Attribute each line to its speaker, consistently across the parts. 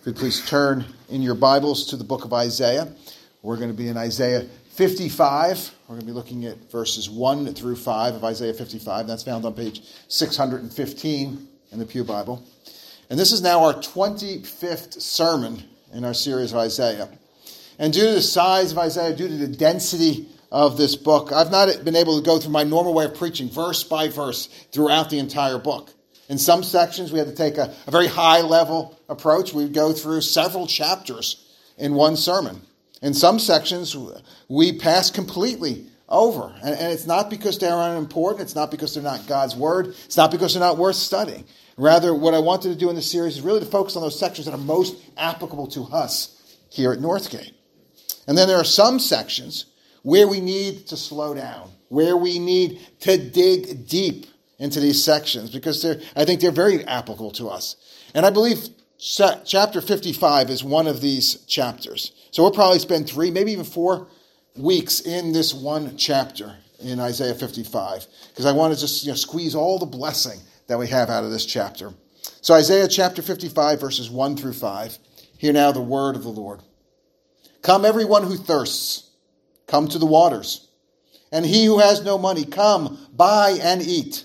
Speaker 1: If you please turn in your Bibles to the book of Isaiah. We're going to be in Isaiah 55. We're going to be looking at verses 1 through 5 of Isaiah 55. That's found on page 615 in the Pew Bible. And this is now our 25th sermon in our series of Isaiah. And due to the size of Isaiah, due to the density of this book, I've not been able to go through my normal way of preaching, verse by verse, throughout the entire book. In some sections, we had to take a, a very high level approach. We'd go through several chapters in one sermon. In some sections, we pass completely over. And, and, it's not because they're unimportant. It's not because they're not God's word. It's not because they're not worth studying. Rather, what I wanted to do in this series is really to focus on those sections that are most applicable to us here at Northgate. And then there are some sections where we need to slow down, where we need to dig deep into these sections because they're, I think they're very applicable to us. And I believe chapter 55 is one of these chapters. So we'll probably spend three, maybe even four weeks in this one chapter in Isaiah 55 because I want to just you know, squeeze all the blessing that we have out of this chapter. So Isaiah chapter 55 verses 1 through 5. Hear now the word of the Lord. Come everyone who thirsts, come to the waters. And he who has no money, come, buy and eat.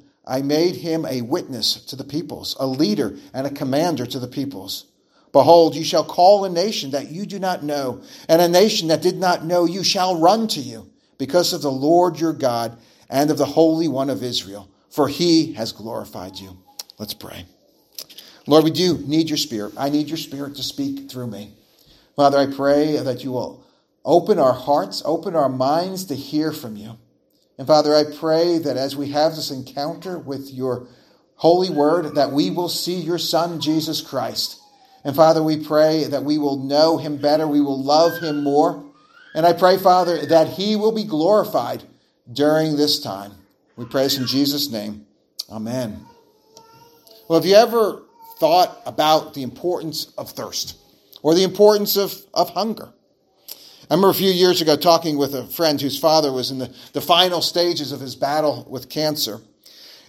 Speaker 1: I made him a witness to the peoples, a leader and a commander to the peoples. Behold, you shall call a nation that you do not know, and a nation that did not know you shall run to you, because of the Lord your God and of the Holy One of Israel, for he has glorified you. Let's pray. Lord, we do need your spirit. I need your spirit to speak through me. Father, I pray that you will open our hearts, open our minds to hear from you. And Father, I pray that as we have this encounter with your holy word, that we will see your Son, Jesus Christ. And Father, we pray that we will know him better, we will love him more. And I pray, Father, that he will be glorified during this time. We pray this in Jesus' name. Amen. Well, have you ever thought about the importance of thirst or the importance of, of hunger? I remember a few years ago talking with a friend whose father was in the, the final stages of his battle with cancer.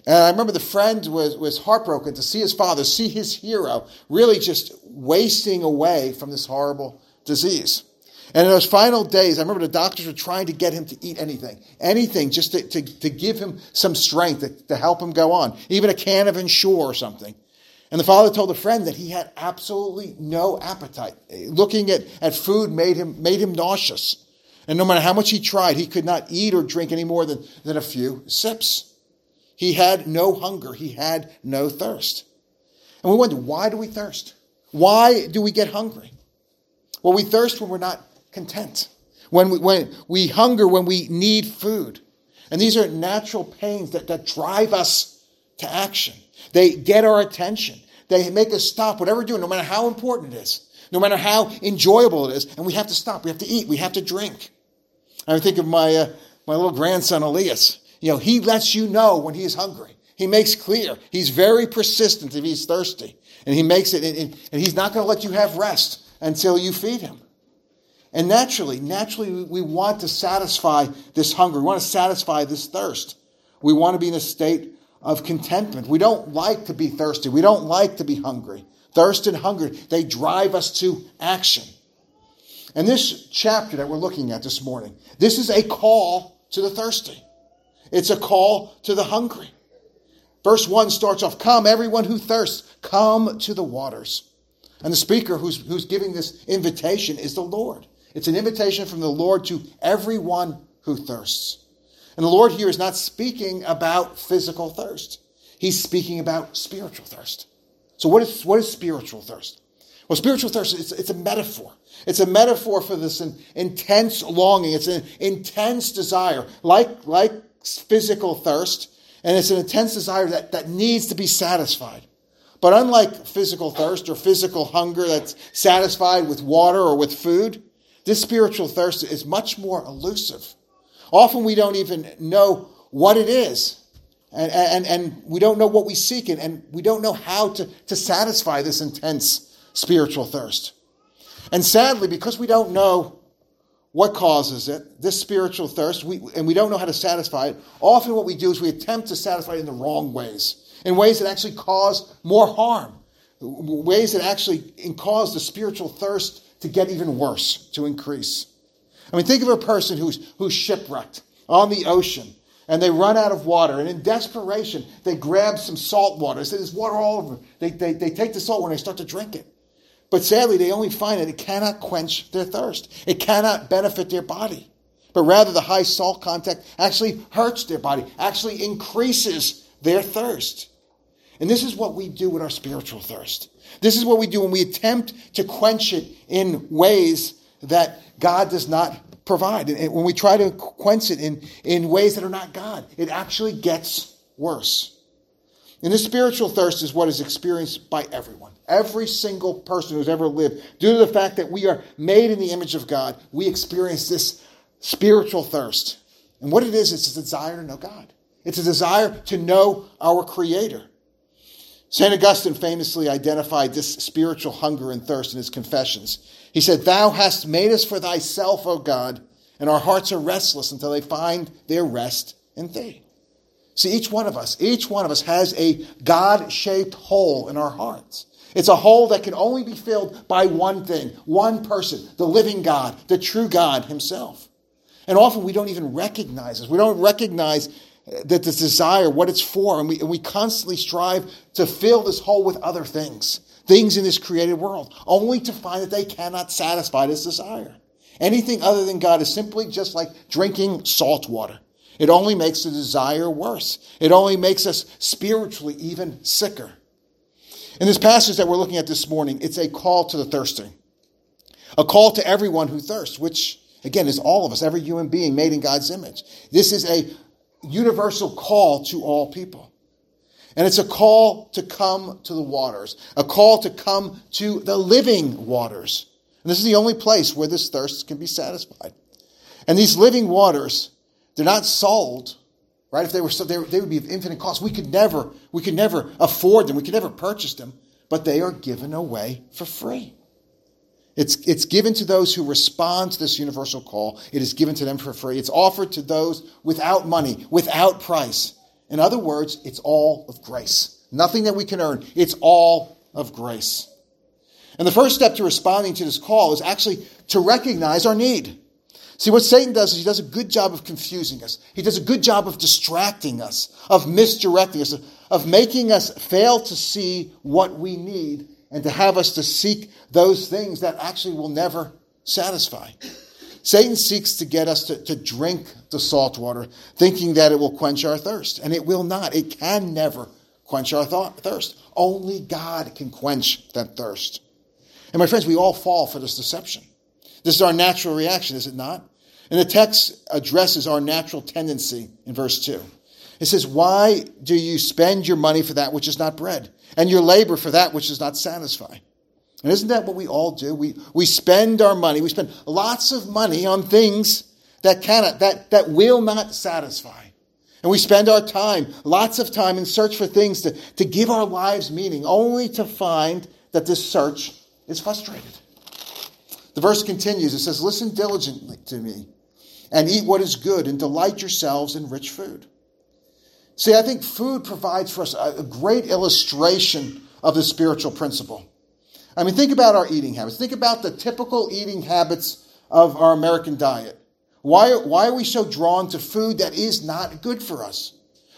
Speaker 1: And I remember the friend was, was heartbroken to see his father, see his hero, really just wasting away from this horrible disease. And in those final days, I remember the doctors were trying to get him to eat anything, anything just to, to, to give him some strength, to, to help him go on, even a can of Ensure or something. And the father told a friend that he had absolutely no appetite. Looking at, at food made him, made him nauseous. And no matter how much he tried, he could not eat or drink any more than, than a few sips. He had no hunger. He had no thirst. And we wonder, why do we thirst? Why do we get hungry? Well, we thirst when we're not content. When we, when we hunger when we need food. And these are natural pains that, that drive us to action. They get our attention. They make us stop whatever we're doing, no matter how important it is, no matter how enjoyable it is. And we have to stop. We have to eat. We have to drink. I think of my, uh, my little grandson, Elias. You know, he lets you know when he's hungry. He makes clear. He's very persistent if he's thirsty. And he makes it, and, and he's not going to let you have rest until you feed him. And naturally, naturally, we want to satisfy this hunger. We want to satisfy this thirst. We want to be in a state of contentment. We don't like to be thirsty. We don't like to be hungry. Thirst and hunger, they drive us to action. And this chapter that we're looking at this morning, this is a call to the thirsty. It's a call to the hungry. Verse 1 starts off Come, everyone who thirsts, come to the waters. And the speaker who's, who's giving this invitation is the Lord. It's an invitation from the Lord to everyone who thirsts. And the Lord here is not speaking about physical thirst. He's speaking about spiritual thirst. So what is, what is spiritual thirst? Well, spiritual thirst, it's, it's a metaphor. It's a metaphor for this intense longing. It's an intense desire, like, like physical thirst. And it's an intense desire that, that needs to be satisfied. But unlike physical thirst or physical hunger that's satisfied with water or with food, this spiritual thirst is much more elusive. Often we don't even know what it is. And, and, and we don't know what we seek, and, and we don't know how to, to satisfy this intense spiritual thirst. And sadly, because we don't know what causes it, this spiritual thirst, we, and we don't know how to satisfy it, often what we do is we attempt to satisfy it in the wrong ways, in ways that actually cause more harm, ways that actually cause the spiritual thirst to get even worse, to increase. I mean, think of a person who's, who's shipwrecked on the ocean and they run out of water. And in desperation, they grab some salt water. They There's water all over. They, they, they take the salt water and they start to drink it. But sadly, they only find that it cannot quench their thirst. It cannot benefit their body. But rather, the high salt content actually hurts their body, actually increases their thirst. And this is what we do with our spiritual thirst. This is what we do when we attempt to quench it in ways that God does not provide. And when we try to quench it in, in ways that are not God, it actually gets worse. And this spiritual thirst is what is experienced by everyone. Every single person who's ever lived, due to the fact that we are made in the image of God, we experience this spiritual thirst. And what it is, it's a desire to know God. It's a desire to know our Creator. St. Augustine famously identified this spiritual hunger and thirst in his confessions. He said, Thou hast made us for thyself, O God, and our hearts are restless until they find their rest in thee. See, each one of us, each one of us has a God shaped hole in our hearts. It's a hole that can only be filled by one thing, one person, the living God, the true God Himself. And often we don't even recognize this. We don't recognize that this desire, what it's for, and we, and we constantly strive to fill this hole with other things, things in this created world, only to find that they cannot satisfy this desire. Anything other than God is simply just like drinking salt water. It only makes the desire worse. It only makes us spiritually even sicker. In this passage that we're looking at this morning, it's a call to the thirsting, a call to everyone who thirsts, which again is all of us, every human being made in God's image. This is a universal call to all people. And it's a call to come to the waters, a call to come to the living waters. And this is the only place where this thirst can be satisfied. And these living waters, they're not sold right? If they were so, they, they would be of infinite cost. We could never, we could never afford them. We could never purchase them, but they are given away for free. It's, it's given to those who respond to this universal call. It is given to them for free. It's offered to those without money, without price. In other words, it's all of grace. Nothing that we can earn. It's all of grace. And the first step to responding to this call is actually to recognize our need. See, what Satan does is he does a good job of confusing us. He does a good job of distracting us, of misdirecting us, of making us fail to see what we need and to have us to seek those things that actually will never satisfy. Satan seeks to get us to, to drink the salt water, thinking that it will quench our thirst. And it will not. It can never quench our th- thirst. Only God can quench that thirst. And my friends, we all fall for this deception. This is our natural reaction, is it not? And the text addresses our natural tendency in verse 2. It says, Why do you spend your money for that which is not bread, and your labor for that which does not satisfy? And isn't that what we all do? We, we spend our money, we spend lots of money on things that cannot, that, that will not satisfy. And we spend our time, lots of time, in search for things to, to give our lives meaning, only to find that this search is frustrated. The verse continues. It says, Listen diligently to me and eat what is good and delight yourselves in rich food. See, I think food provides for us a great illustration of the spiritual principle. I mean, think about our eating habits. Think about the typical eating habits of our American diet. Why, why are we so drawn to food that is not good for us?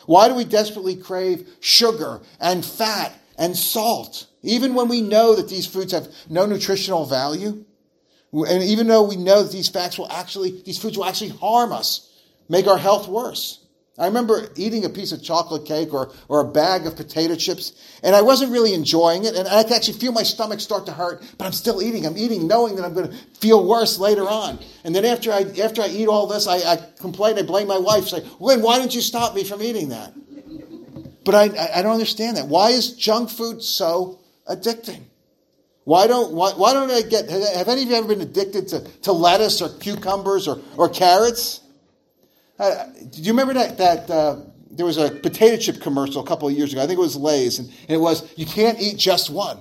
Speaker 1: Why do we desperately crave sugar and fat and salt, even when we know that these foods have no nutritional value? And even though we know that these facts will actually, these foods will actually harm us, make our health worse. I remember eating a piece of chocolate cake or, or a bag of potato chips, and I wasn't really enjoying it, and I could actually feel my stomach start to hurt, but I'm still eating. I'm eating knowing that I'm going to feel worse later on. And then after I, after I eat all this, I, I complain, I blame my wife, say, Lynn, why didn't you stop me from eating that? But I, I don't understand that. Why is junk food so addicting? Why don't, why, why don't I get, have any of you ever been addicted to, to lettuce or cucumbers or, or carrots? Uh, do you remember that, that uh, there was a potato chip commercial a couple of years ago? I think it was Lay's, and, and it was, you can't eat just one.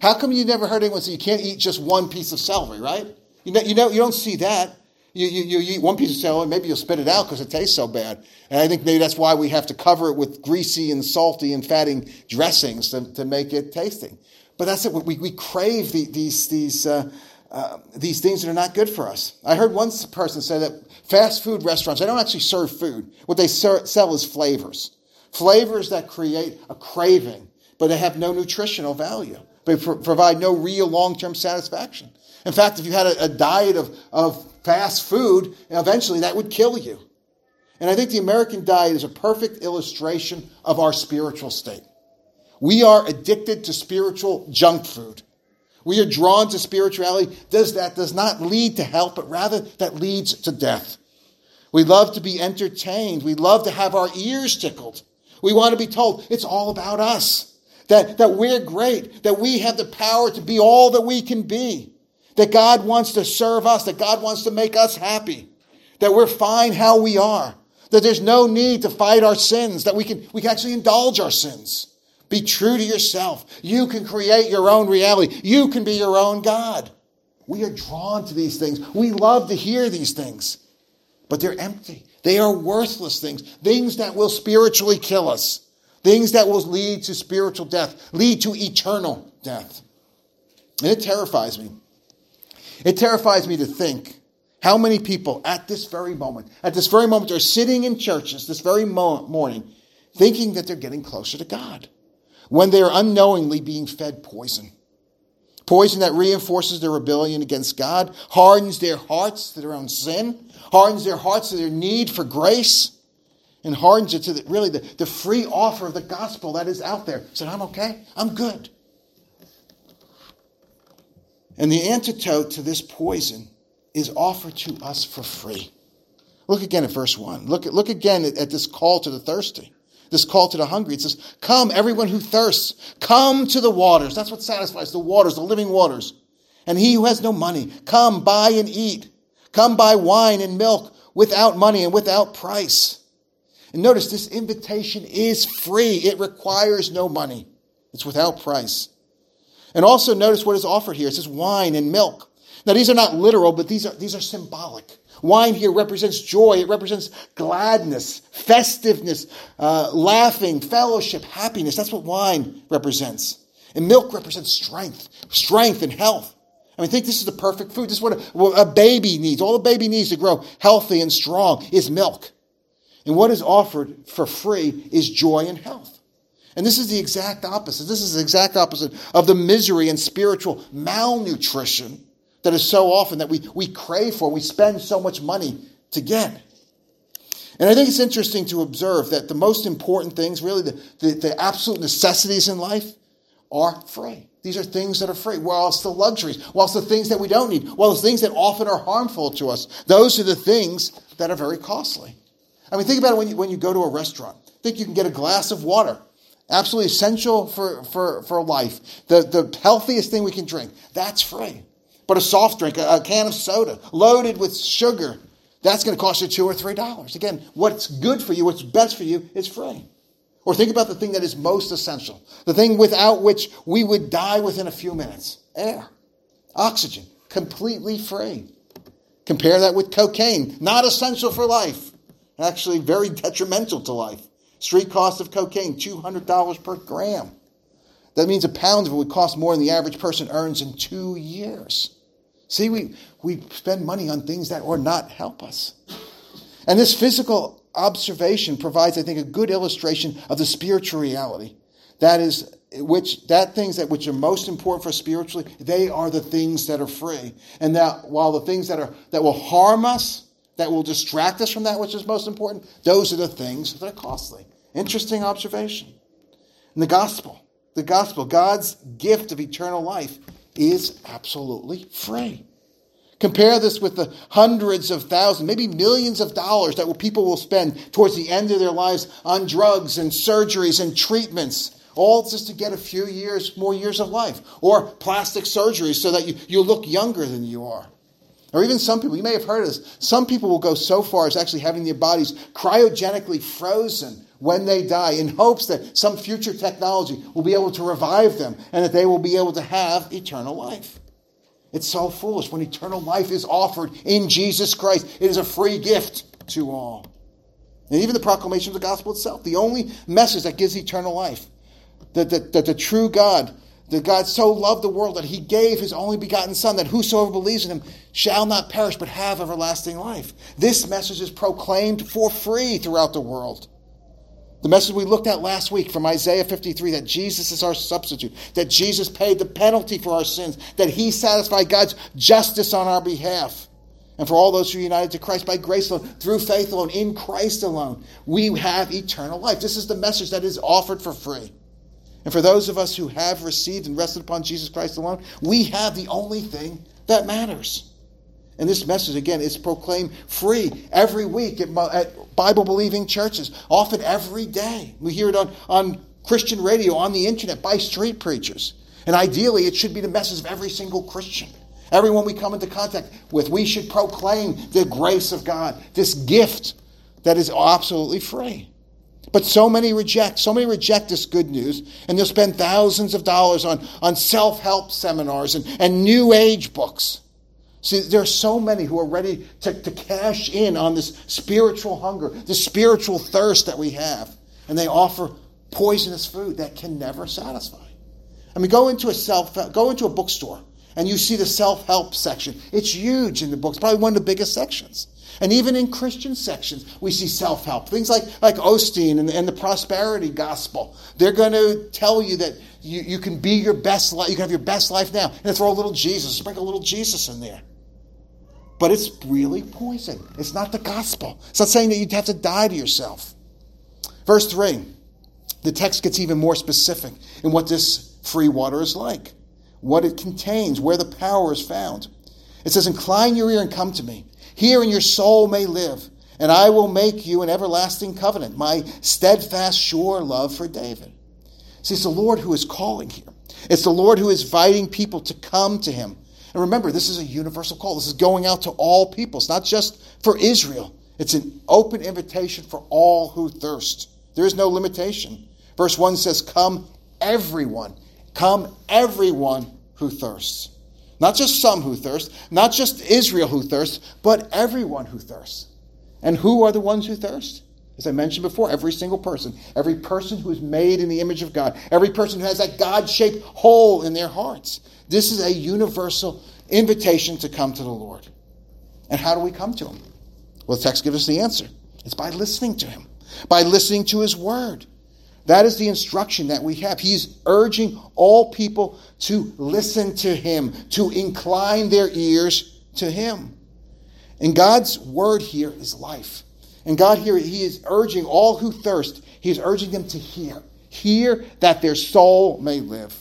Speaker 1: How come you never heard anyone say you can't eat just one piece of celery, right? You know, you, know, you don't see that. You, you, you eat one piece of celery, maybe you'll spit it out because it tastes so bad. And I think maybe that's why we have to cover it with greasy and salty and fatting dressings to, to make it tasting. But that's it. We, we crave the, these, these, uh, uh, these things that are not good for us. I heard one person say that fast food restaurants, they don't actually serve food. What they ser- sell is flavors. Flavors that create a craving, but they have no nutritional value. They pr- provide no real long term satisfaction. In fact, if you had a, a diet of, of fast food, eventually that would kill you. And I think the American diet is a perfect illustration of our spiritual state. We are addicted to spiritual junk food. We are drawn to spirituality. Does that does not lead to health, but rather that leads to death. We love to be entertained. We love to have our ears tickled. We want to be told it's all about us. That, that we're great, that we have the power to be all that we can be, that God wants to serve us, that God wants to make us happy, that we're fine how we are, that there's no need to fight our sins, that we can, we can actually indulge our sins. Be true to yourself. You can create your own reality. You can be your own God. We are drawn to these things. We love to hear these things, but they're empty. They are worthless things, things that will spiritually kill us, things that will lead to spiritual death, lead to eternal death. And it terrifies me. It terrifies me to think how many people at this very moment, at this very moment, are sitting in churches this very morning thinking that they're getting closer to God when they are unknowingly being fed poison. Poison that reinforces their rebellion against God, hardens their hearts to their own sin, hardens their hearts to their need for grace, and hardens it to the, really the, the free offer of the gospel that is out there. Said, I'm okay, I'm good. And the antidote to this poison is offered to us for free. Look again at verse 1. Look, look again at, at this call to the thirsty this call to the hungry. It says, Come, everyone who thirsts, come to the waters. That's what satisfies the waters, the living waters. And he who has no money, come buy and eat. Come buy wine and milk without money and without price. And notice this invitation is free. It requires no money. It's without price. And also notice what is offered here. It says wine and milk. Now these are not literal, but these are, these are symbolic. Wine here represents joy. It represents gladness, festiveness, uh, laughing, fellowship, happiness. That's what wine represents. And milk represents strength, strength and health. I mean, think this is the perfect food. This is what a, what a baby needs. All a baby needs to grow healthy and strong is milk. And what is offered for free is joy and health. And this is the exact opposite. This is the exact opposite of the misery and spiritual malnutrition that is so often that we, we crave for, we spend so much money to get. And I think it's interesting to observe that the most important things, really the, the, the absolute necessities in life, are free. These are things that are free, whilst the luxuries, whilst the things that we don't need, whilst the things that often are harmful to us, those are the things that are very costly. I mean, think about it when you, when you go to a restaurant. Think you can get a glass of water, absolutely essential for, for, for life, the, the healthiest thing we can drink. That's free. But a soft drink, a, a can of soda loaded with sugar, that's going to cost you two or three dollars. Again, what's good for you, what's best for you, is free. Or think about the thing that is most essential, the thing without which we would die within a few minutes air, oxygen, completely free. Compare that with cocaine, not essential for life, actually very detrimental to life. Street cost of cocaine, $200 per gram. That means a pound of it would cost more than the average person earns in two years. See, we, we spend money on things that will not help us. And this physical observation provides, I think, a good illustration of the spiritual reality. That is, which that things that which are most important for spiritually, they are the things that are free. And that while the things that are that will harm us, that will distract us from that which is most important, those are the things that are costly. Interesting observation. In the gospel, the gospel, God's gift of eternal life, is absolutely free. Compare this with the hundreds of thousands, maybe millions of dollars that people will spend towards the end of their lives on drugs and surgeries and treatments, all just to get a few years, more years of life, or plastic surgery so that you, you look younger than you are. Or even some people, you may have heard of this, some people will go so far as actually having their bodies cryogenically frozen when they die in hopes that some future technology will be able to revive them and that they will be able to have eternal life. It's so foolish when eternal life is offered in Jesus Christ. It is a free gift to all. And even the proclamation of the gospel itself, the only message that gives eternal life, that, that, the true God, that God so loved the world that he gave his only begotten Son, that whosoever believes in him shall not perish but have everlasting life. This message is proclaimed for free throughout the world. The message we looked at last week from Isaiah 53 that Jesus is our substitute, that Jesus paid the penalty for our sins, that he satisfied God's justice on our behalf. And for all those who are united to Christ by grace alone, through faith alone, in Christ alone, we have eternal life. This is the message that is offered for free. And for those of us who have received and rested upon Jesus Christ alone, we have the only thing that matters. And this message, again, is proclaimed free every week at, at Bible believing churches, often every day. We hear it on, on Christian radio, on the internet, by street preachers. And ideally, it should be the message of every single Christian. Everyone we come into contact with, we should proclaim the grace of God, this gift that is absolutely free. But so many reject, so many reject this good news, and they'll spend thousands of dollars on, on self help seminars and, and new age books. See, there are so many who are ready to, to cash in on this spiritual hunger, this spiritual thirst that we have. And they offer poisonous food that can never satisfy. I mean, go into a self, go into a bookstore and you see the self-help section. It's huge in the books, probably one of the biggest sections. And even in Christian sections, we see self-help. Things like, like Osteen and, and the prosperity gospel. They're going to tell you that you, you can be your best life, you can have your best life now. And throw a little Jesus, sprinkle a little Jesus in there. But it's really poison. It's not the gospel. It's not saying that you'd have to die to yourself. Verse 3, the text gets even more specific in what this free water is like, what it contains, where the power is found. It says, Incline your ear and come to me. Hear and your soul may live, and I will make you an everlasting covenant, my steadfast, sure love for David. See, it's the Lord who is calling here. It's the Lord who is inviting people to come to him. And remember, this is a universal call. This is going out to all people. It's not just for Israel, it's an open invitation for all who thirst. There is no limitation. Verse 1 says, Come everyone. Come everyone who thirsts. Not just some who thirst, not just Israel who thirsts, but everyone who thirsts. And who are the ones who thirst? As I mentioned before, every single person, every person who is made in the image of God, every person who has that God shaped hole in their hearts. This is a universal invitation to come to the Lord. And how do we come to Him? Well, the text gives us the answer it's by listening to Him, by listening to His Word. That is the instruction that we have. He's urging all people to listen to Him, to incline their ears to Him. And God's word here is life. And God here, He is urging all who thirst, He is urging them to hear. Hear that their soul may live.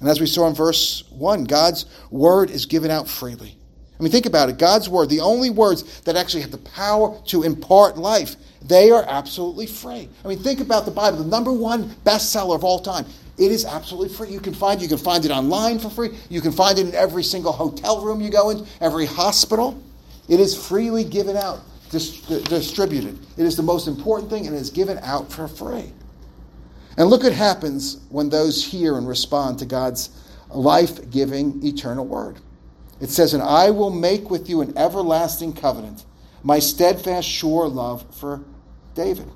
Speaker 1: And as we saw in verse 1, God's word is given out freely. I mean, think about it. God's word, the only words that actually have the power to impart life, they are absolutely free. I mean, think about the Bible, the number one bestseller of all time. It is absolutely free. You can find you can find it online for free. You can find it in every single hotel room you go in, every hospital. It is freely given out, dis- distributed. It is the most important thing, and is given out for free. And look what happens when those hear and respond to God's life giving eternal word. It says, And I will make with you an everlasting covenant, my steadfast, sure love for David.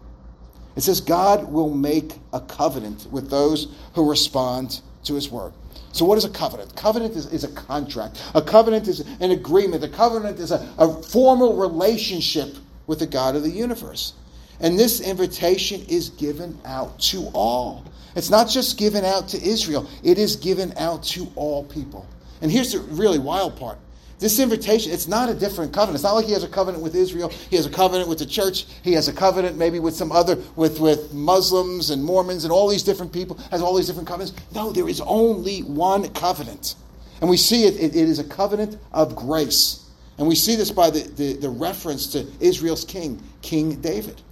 Speaker 1: It says, God will make a covenant with those who respond to his word. So, what is a covenant? Covenant is, is a contract. A covenant is an agreement. A covenant is a, a formal relationship with the God of the universe. And this invitation is given out to all. It's not just given out to Israel, it is given out to all people. And here's the really wild part. This invitation, it's not a different covenant. It's not like he has a covenant with Israel. He has a covenant with the church. He has a covenant maybe with some other, with, with Muslims and Mormons and all these different people, has all these different covenants. No, there is only one covenant. And we see it, it, it is a covenant of grace. And we see this by the, the, the reference to Israel's king, King David.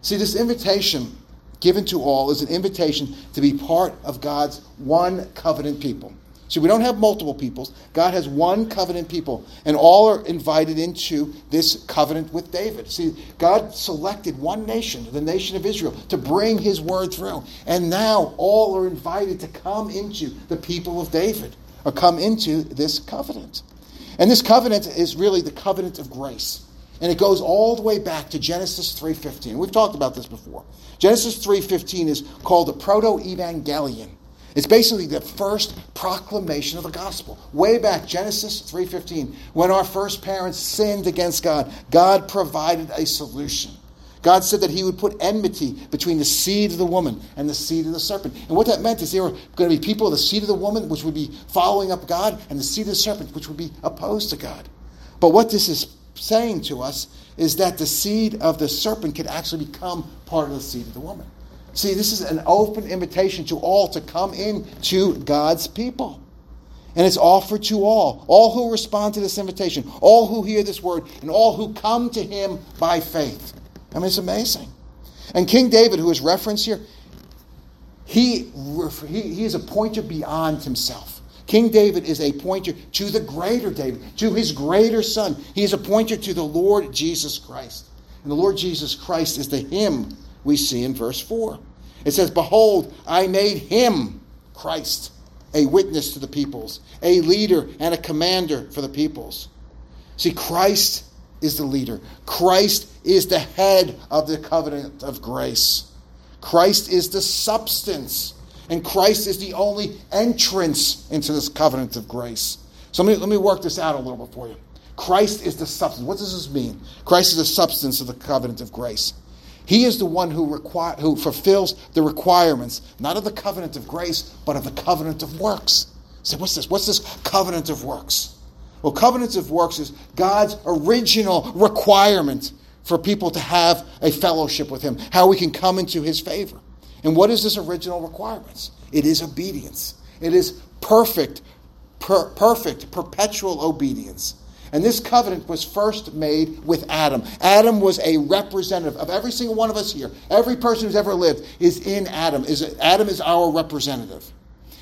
Speaker 1: See, this invitation given to all is an invitation to be part of God's one covenant people. See, we don't have multiple peoples. God has one covenant people, and all are invited into this covenant with David. See, God selected one nation, the nation of Israel, to bring his word through. And now all are invited to come into the people of David, or come into this covenant. And this covenant is really the covenant of grace. And it goes all the way back to Genesis 3:15. We've talked about this before. Genesis 3:15 is called the protoevangelium. It's basically the first proclamation of the gospel. Way back Genesis 3:15, when our first parents sinned against God, God provided a solution. God said that he would put enmity between the seed of the woman and the seed of the serpent. And what that meant is there were going to be people the seed of the woman, which would be following up God, and the seed of the serpent, which would be opposed to God. But what this is saying to us is that the seed of the serpent can actually become part of the seed of the woman. See, this is an open invitation to all to come in to God's people. And it's offered to all, all who respond to this invitation, all who hear this word, and all who come to him by faith. I mean, it's amazing. And King David, who is referenced here, he, he, is a pointer beyond himself. King David is a pointer to the greater David, to his greater son. He is a pointer to the Lord Jesus Christ. And the Lord Jesus Christ is the him we see in verse 4. It says, Behold, I made him, Christ, a witness to the peoples, a leader and a commander for the peoples. See, Christ is the leader, Christ is the head of the covenant of grace. Christ is the substance, and Christ is the only entrance into this covenant of grace. So let me, let me work this out a little bit for you. Christ is the substance. What does this mean? Christ is the substance of the covenant of grace. He is the one who, require, who fulfills the requirements, not of the covenant of grace, but of the covenant of works. So, what's this? What's this covenant of works? Well, covenant of works is God's original requirement for people to have a fellowship with Him, how we can come into His favor. And what is this original requirement? It is obedience. It is perfect, per, perfect, perpetual obedience. And this covenant was first made with Adam. Adam was a representative of every single one of us here. Every person who's ever lived is in Adam. Is Adam is our representative.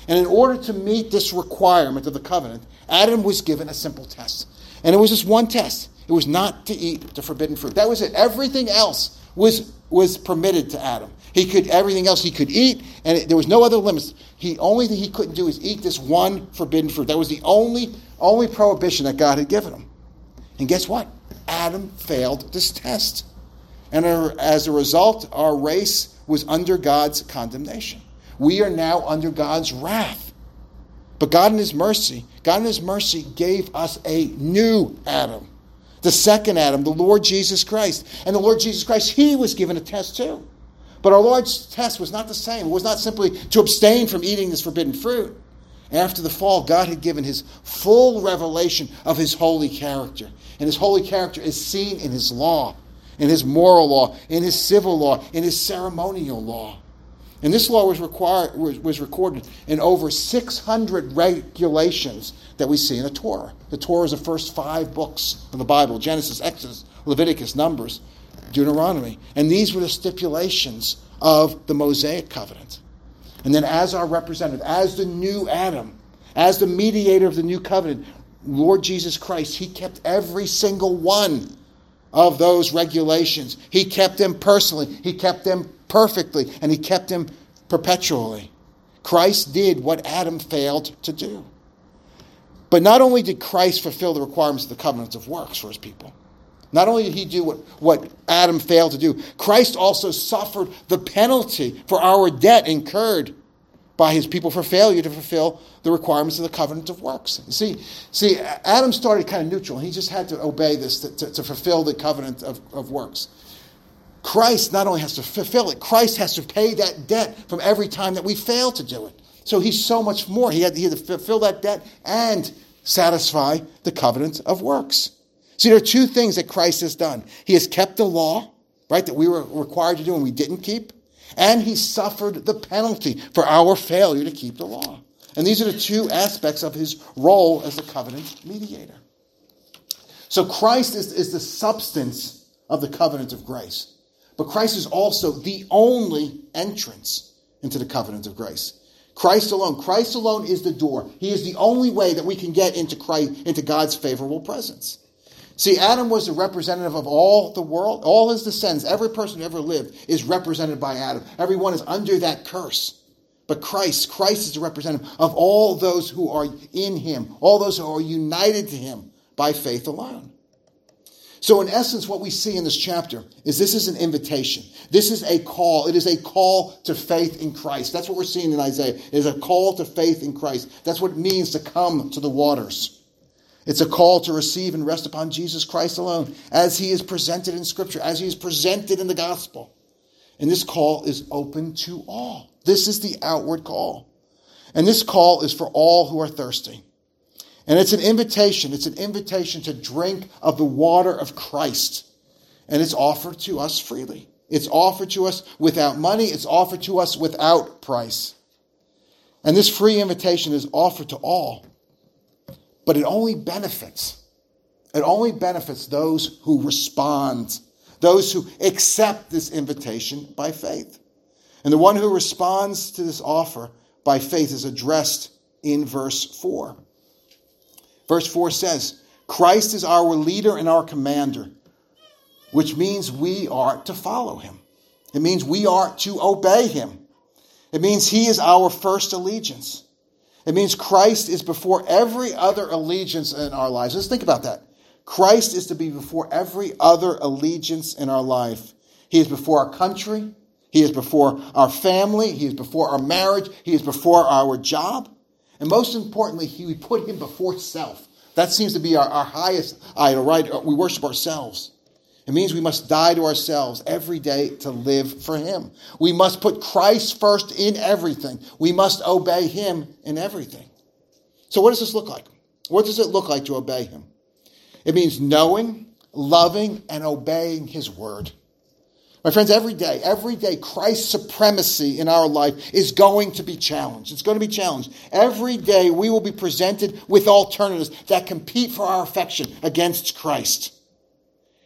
Speaker 1: And in order to meet this requirement of the covenant, Adam was given a simple test. And it was just one test. It was not to eat the forbidden fruit. That was it. Everything else was was permitted to Adam. He could everything else he could eat, and it, there was no other limits. He only thing he couldn't do is eat this one forbidden fruit. That was the only only prohibition that God had given him. And guess what? Adam failed this test. And as a result, our race was under God's condemnation. We are now under God's wrath. But God in His mercy, God in His mercy gave us a new Adam. The second Adam, the Lord Jesus Christ. And the Lord Jesus Christ, He was given a test too. But our Lord's test was not the same. It was not simply to abstain from eating this forbidden fruit. After the fall, God had given his full revelation of his holy character. And his holy character is seen in his law, in his moral law, in his civil law, in his ceremonial law. And this law was, required, was, was recorded in over 600 regulations that we see in the Torah. The Torah is the first five books of the Bible Genesis, Exodus, Leviticus, Numbers, Deuteronomy. And these were the stipulations of the Mosaic covenant. And then, as our representative, as the new Adam, as the mediator of the new covenant, Lord Jesus Christ, He kept every single one of those regulations. He kept them personally, He kept them perfectly, and He kept them perpetually. Christ did what Adam failed to do. But not only did Christ fulfill the requirements of the covenants of works for his people, not only did he do what, what Adam failed to do, Christ also suffered the penalty for our debt incurred by his people for failure to fulfill the requirements of the covenant of works. See, see, Adam started kind of neutral. He just had to obey this to, to, to fulfill the covenant of, of works. Christ not only has to fulfill it, Christ has to pay that debt from every time that we fail to do it. So he's so much more. He had, he had to fulfill that debt and satisfy the covenant of works. See, there are two things that Christ has done. He has kept the law, right, that we were required to do and we didn't keep, and he suffered the penalty for our failure to keep the law. And these are the two aspects of his role as the covenant mediator. So Christ is, is the substance of the covenant of grace. But Christ is also the only entrance into the covenant of grace. Christ alone. Christ alone is the door. He is the only way that we can get into Christ, into God's favorable presence. See, Adam was the representative of all the world, all his descendants, every person who ever lived is represented by Adam. Everyone is under that curse. But Christ, Christ is the representative of all those who are in him, all those who are united to him by faith alone. So, in essence, what we see in this chapter is this is an invitation. This is a call. It is a call to faith in Christ. That's what we're seeing in Isaiah. It is a call to faith in Christ. That's what it means to come to the waters. It's a call to receive and rest upon Jesus Christ alone, as he is presented in Scripture, as he is presented in the gospel. And this call is open to all. This is the outward call. And this call is for all who are thirsty. And it's an invitation. It's an invitation to drink of the water of Christ. And it's offered to us freely. It's offered to us without money. It's offered to us without price. And this free invitation is offered to all. But it only benefits. It only benefits those who respond, those who accept this invitation by faith. And the one who responds to this offer by faith is addressed in verse 4. Verse 4 says, Christ is our leader and our commander, which means we are to follow him. It means we are to obey him. It means he is our first allegiance. It means Christ is before every other allegiance in our lives. Let's think about that. Christ is to be before every other allegiance in our life. He is before our country. He is before our family. He is before our marriage. He is before our job. And most importantly, he, we put him before self. That seems to be our, our highest idol, right? We worship ourselves. It means we must die to ourselves every day to live for Him. We must put Christ first in everything. We must obey Him in everything. So, what does this look like? What does it look like to obey Him? It means knowing, loving, and obeying His word. My friends, every day, every day, Christ's supremacy in our life is going to be challenged. It's going to be challenged. Every day, we will be presented with alternatives that compete for our affection against Christ.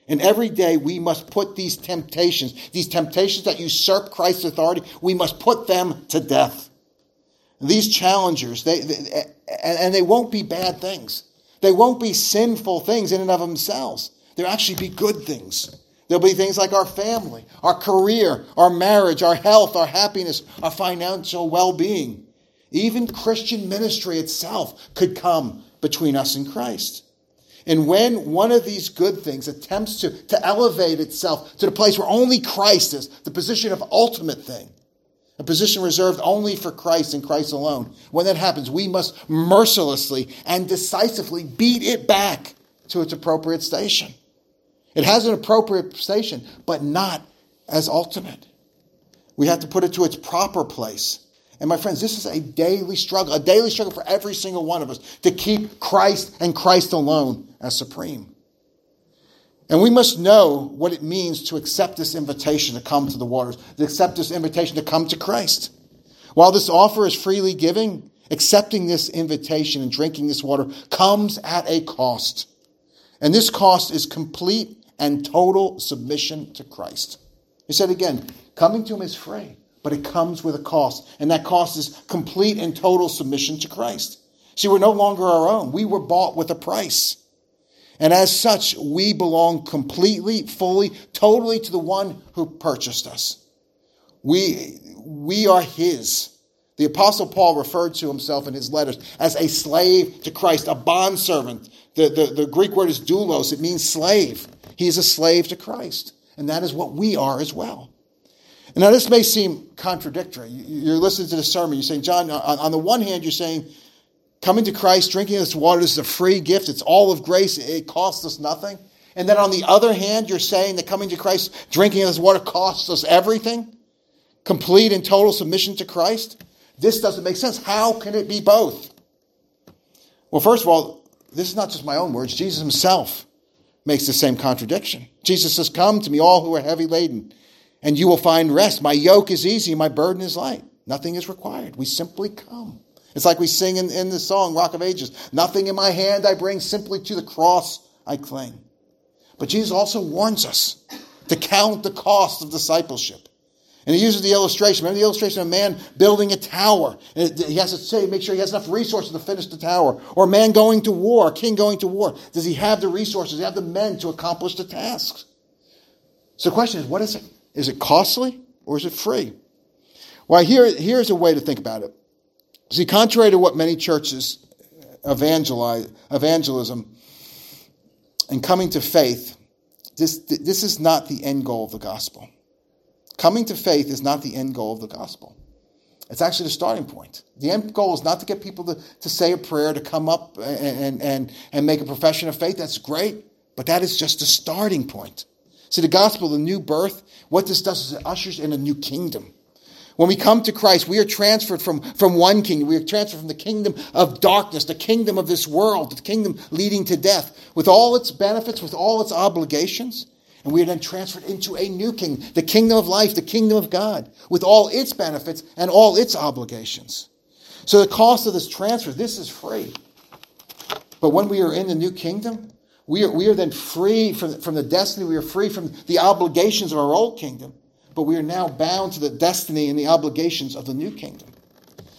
Speaker 1: And every day, we must put these temptations, these temptations that usurp Christ's authority, we must put them to death. These challengers, they, they and they won't be bad things. They won't be sinful things in and of themselves. They'll actually be good things. There'll be things like our family, our career, our marriage, our health, our happiness, our financial well being. Even Christian ministry itself could come between us and Christ. And when one of these good things attempts to, to elevate itself to the place where only Christ is, the position of ultimate thing, a position reserved only for Christ and Christ alone, when that happens, we must mercilessly and decisively beat it back to its appropriate station. It has an appropriate station, but not as ultimate. We have to put it to its proper place. And my friends, this is a daily struggle, a daily struggle for every single one of us to keep Christ and Christ alone as supreme. And we must know what it means to accept this invitation to come to the waters, to accept this invitation to come to Christ. While this offer is freely giving, accepting this invitation and drinking this water comes at a cost. And this cost is complete and total submission to Christ. He said again, coming to him is free, but it comes with a cost. And that cost is complete and total submission to Christ. See, we're no longer our own. We were bought with a price. And as such, we belong completely, fully, totally to the one who purchased us. We, we are his. The apostle Paul referred to himself in his letters as a slave to Christ, a bondservant. The, the, the Greek word is doulos. It means slave. He is a slave to Christ. And that is what we are as well. And now, this may seem contradictory. You're listening to the sermon. You're saying, John, on the one hand, you're saying, coming to Christ, drinking this water, this is a free gift. It's all of grace. It costs us nothing. And then on the other hand, you're saying that coming to Christ, drinking this water costs us everything. Complete and total submission to Christ. This doesn't make sense. How can it be both? Well, first of all, this is not just my own words. Jesus himself makes the same contradiction. Jesus says, Come to me, all who are heavy laden, and you will find rest. My yoke is easy, my burden is light. Nothing is required. We simply come. It's like we sing in, in the song, Rock of Ages Nothing in my hand I bring, simply to the cross I cling. But Jesus also warns us to count the cost of discipleship. And he uses the illustration. Remember the illustration of a man building a tower. He has to say, make sure he has enough resources to finish the tower. Or a man going to war, a king going to war. Does he have the resources? Does he have the men to accomplish the tasks? So the question is, what is it? Is it costly or is it free? Well, here, here's a way to think about it. See, contrary to what many churches evangelize, evangelism and coming to faith, this, this is not the end goal of the gospel. Coming to faith is not the end goal of the gospel. It's actually the starting point. The end goal is not to get people to, to say a prayer, to come up and, and, and make a profession of faith. That's great, but that is just the starting point. See, the gospel, the new birth, what this does is it ushers in a new kingdom. When we come to Christ, we are transferred from, from one kingdom. We are transferred from the kingdom of darkness, the kingdom of this world, the kingdom leading to death, with all its benefits, with all its obligations. And we are then transferred into a new kingdom, the kingdom of life, the kingdom of God, with all its benefits and all its obligations. So the cost of this transfer, this is free. But when we are in the new kingdom, we are, we are then free from, from the destiny, we are free from the obligations of our old kingdom, but we are now bound to the destiny and the obligations of the new kingdom.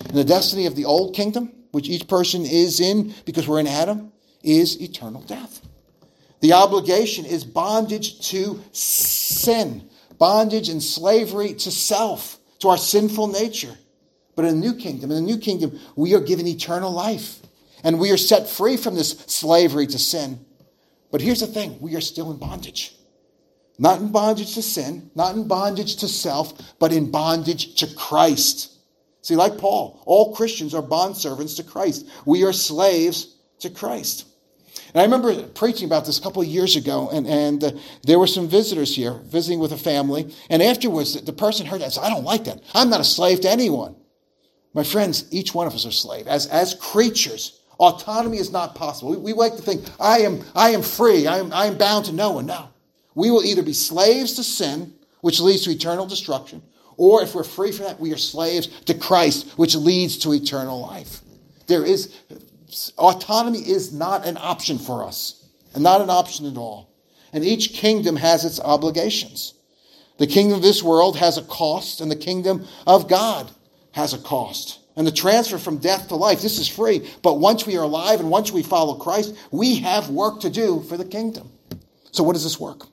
Speaker 1: And the destiny of the old kingdom, which each person is in because we're in Adam, is eternal death. The obligation is bondage to sin, bondage and slavery to self, to our sinful nature. But in the new kingdom, in the new kingdom, we are given eternal life. And we are set free from this slavery to sin. But here's the thing we are still in bondage. Not in bondage to sin, not in bondage to self, but in bondage to Christ. See, like Paul, all Christians are bondservants to Christ. We are slaves to Christ. And I remember preaching about this a couple of years ago, and, and uh, there were some visitors here visiting with a family. And afterwards, the, the person heard that said, I don't like that. I'm not a slave to anyone. My friends, each one of us are slave. As, as creatures, autonomy is not possible. We, we like to think, I am, I am free. I am, I am bound to no one. No. We will either be slaves to sin, which leads to eternal destruction, or if we're free from that, we are slaves to Christ, which leads to eternal life. There is autonomy is not an option for us, and not an option at all. And each kingdom has its obligations. The kingdom of this world has a cost, and the kingdom of God has a cost. And the transfer from death to life, this is free. But once we are alive and once we follow Christ, we have work to do for the kingdom. So, what does this work?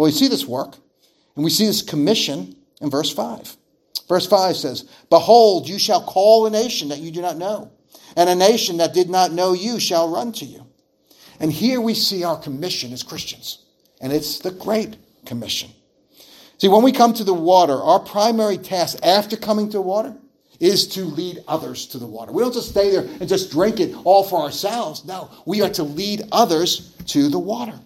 Speaker 1: Well, we see this work, and we see this commission in verse 5. Verse 5 says, Behold, you shall call a nation that you do not know and a nation that did not know you shall run to you. And here we see our commission as Christians, and it's the Great Commission. See, when we come to the water, our primary task after coming to water is to lead others to the water. We don't just stay there and just drink it all for ourselves. No, we are to lead others to the water.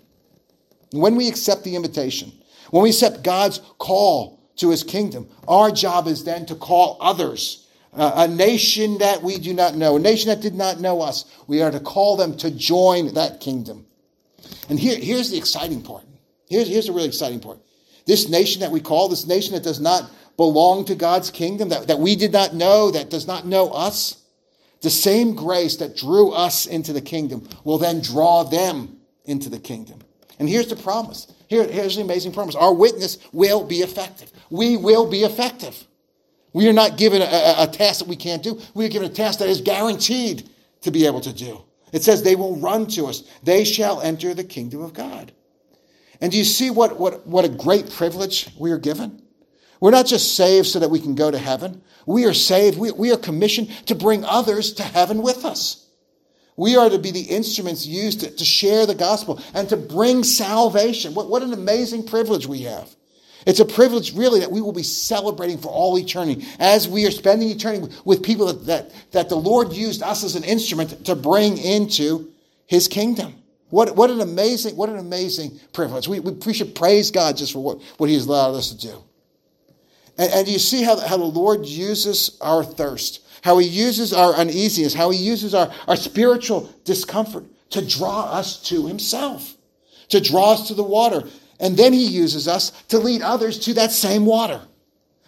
Speaker 1: When we accept the invitation, when we accept God's call to his kingdom, our job is then to call others uh, a nation that we do not know, a nation that did not know us. We are to call them to join that kingdom. And here, here's the exciting part. Here's, here's the really exciting part. This nation that we call, this nation that does not belong to God's kingdom, that, that we did not know, that does not know us, the same grace that drew us into the kingdom will then draw them into the kingdom. And here's the promise. Here, here's the amazing promise. Our witness will be effective. We will be effective. We are not given a, a, a task that we can't do. We are given a task that is guaranteed to be able to do. It says they will run to us. They shall enter the kingdom of God. And do you see what, what, what a great privilege we are given? We're not just saved so that we can go to heaven. We are saved. We, we are commissioned to bring others to heaven with us. We are to be the instruments used to, to share the gospel and to bring salvation. What, what an amazing privilege we have. It's a privilege, really, that we will be celebrating for all eternity as we are spending eternity with people that, that, that the Lord used us as an instrument to bring into his kingdom. What, what an amazing, what an amazing privilege. We, we, we should praise God just for what, what he has allowed us to do. And, and you see how, how the Lord uses our thirst, how he uses our uneasiness, how he uses our, our spiritual discomfort to draw us to himself, to draw us to the water. And then he uses us to lead others to that same water.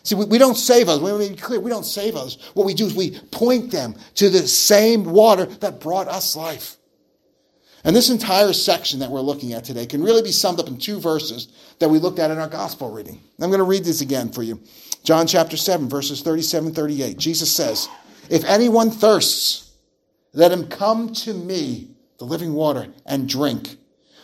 Speaker 1: See, we, we don't save us. Let me be clear. We don't save us. What we do is we point them to the same water that brought us life. And this entire section that we're looking at today can really be summed up in two verses that we looked at in our gospel reading. I'm going to read this again for you. John chapter 7, verses 37 38. Jesus says, If anyone thirsts, let him come to me, the living water, and drink.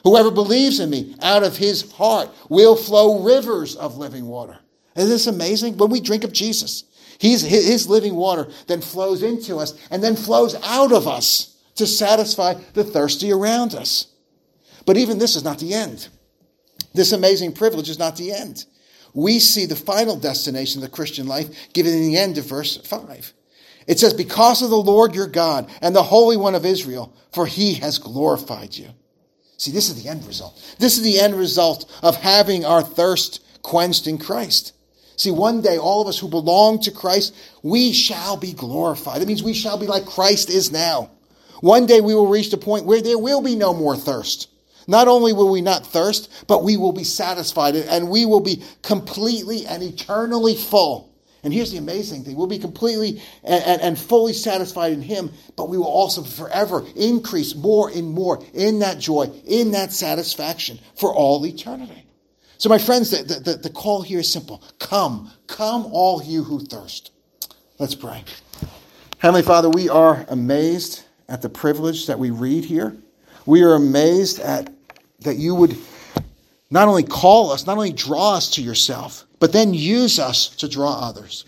Speaker 1: Whoever believes in me, out of his heart will flow rivers of living water. Isn't this amazing? When we drink of Jesus, he's, his living water then flows into us and then flows out of us to satisfy the thirsty around us. But even this is not the end. This amazing privilege is not the end. We see the final destination of the Christian life given in the end of verse 5. It says, Because of the Lord your God and the Holy One of Israel, for he has glorified you. See, this is the end result. This is the end result of having our thirst quenched in Christ. See, one day, all of us who belong to Christ, we shall be glorified. That means we shall be like Christ is now. One day we will reach the point where there will be no more thirst. Not only will we not thirst, but we will be satisfied and we will be completely and eternally full. And here's the amazing thing we'll be completely and, and, and, fully satisfied in Him, but we will also forever increase more and more in that joy, in that satisfaction for all eternity. So, my friends, the, the, the call here is simple Come, come, all you who thirst. Let's pray. Heavenly Father, we are amazed at the privilege that we read here. We are amazed at that you would not only call us, not only draw us to yourself, but then use us to draw others.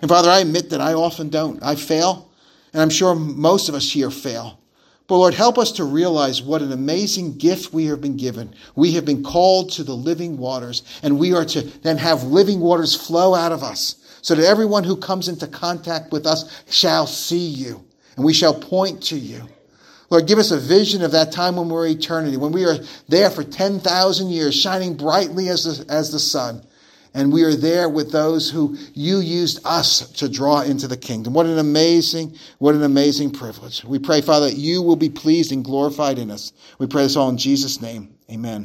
Speaker 1: And Father, I admit that I often don't. I fail, and I'm sure most of us here fail. But Lord, help us to realize what an amazing gift we have been given. We have been called to the living waters, and we are to then have living waters flow out of us so that everyone who comes into contact with us shall see you and we shall point to you. Lord, give us a vision of that time when we're eternity, when we are there for 10,000 years, shining brightly as the, as the sun. And we are there with those who you used us to draw into the kingdom. What an amazing, what an amazing privilege. We pray, Father, that you will be pleased and glorified in us. We pray this all in Jesus' name. Amen.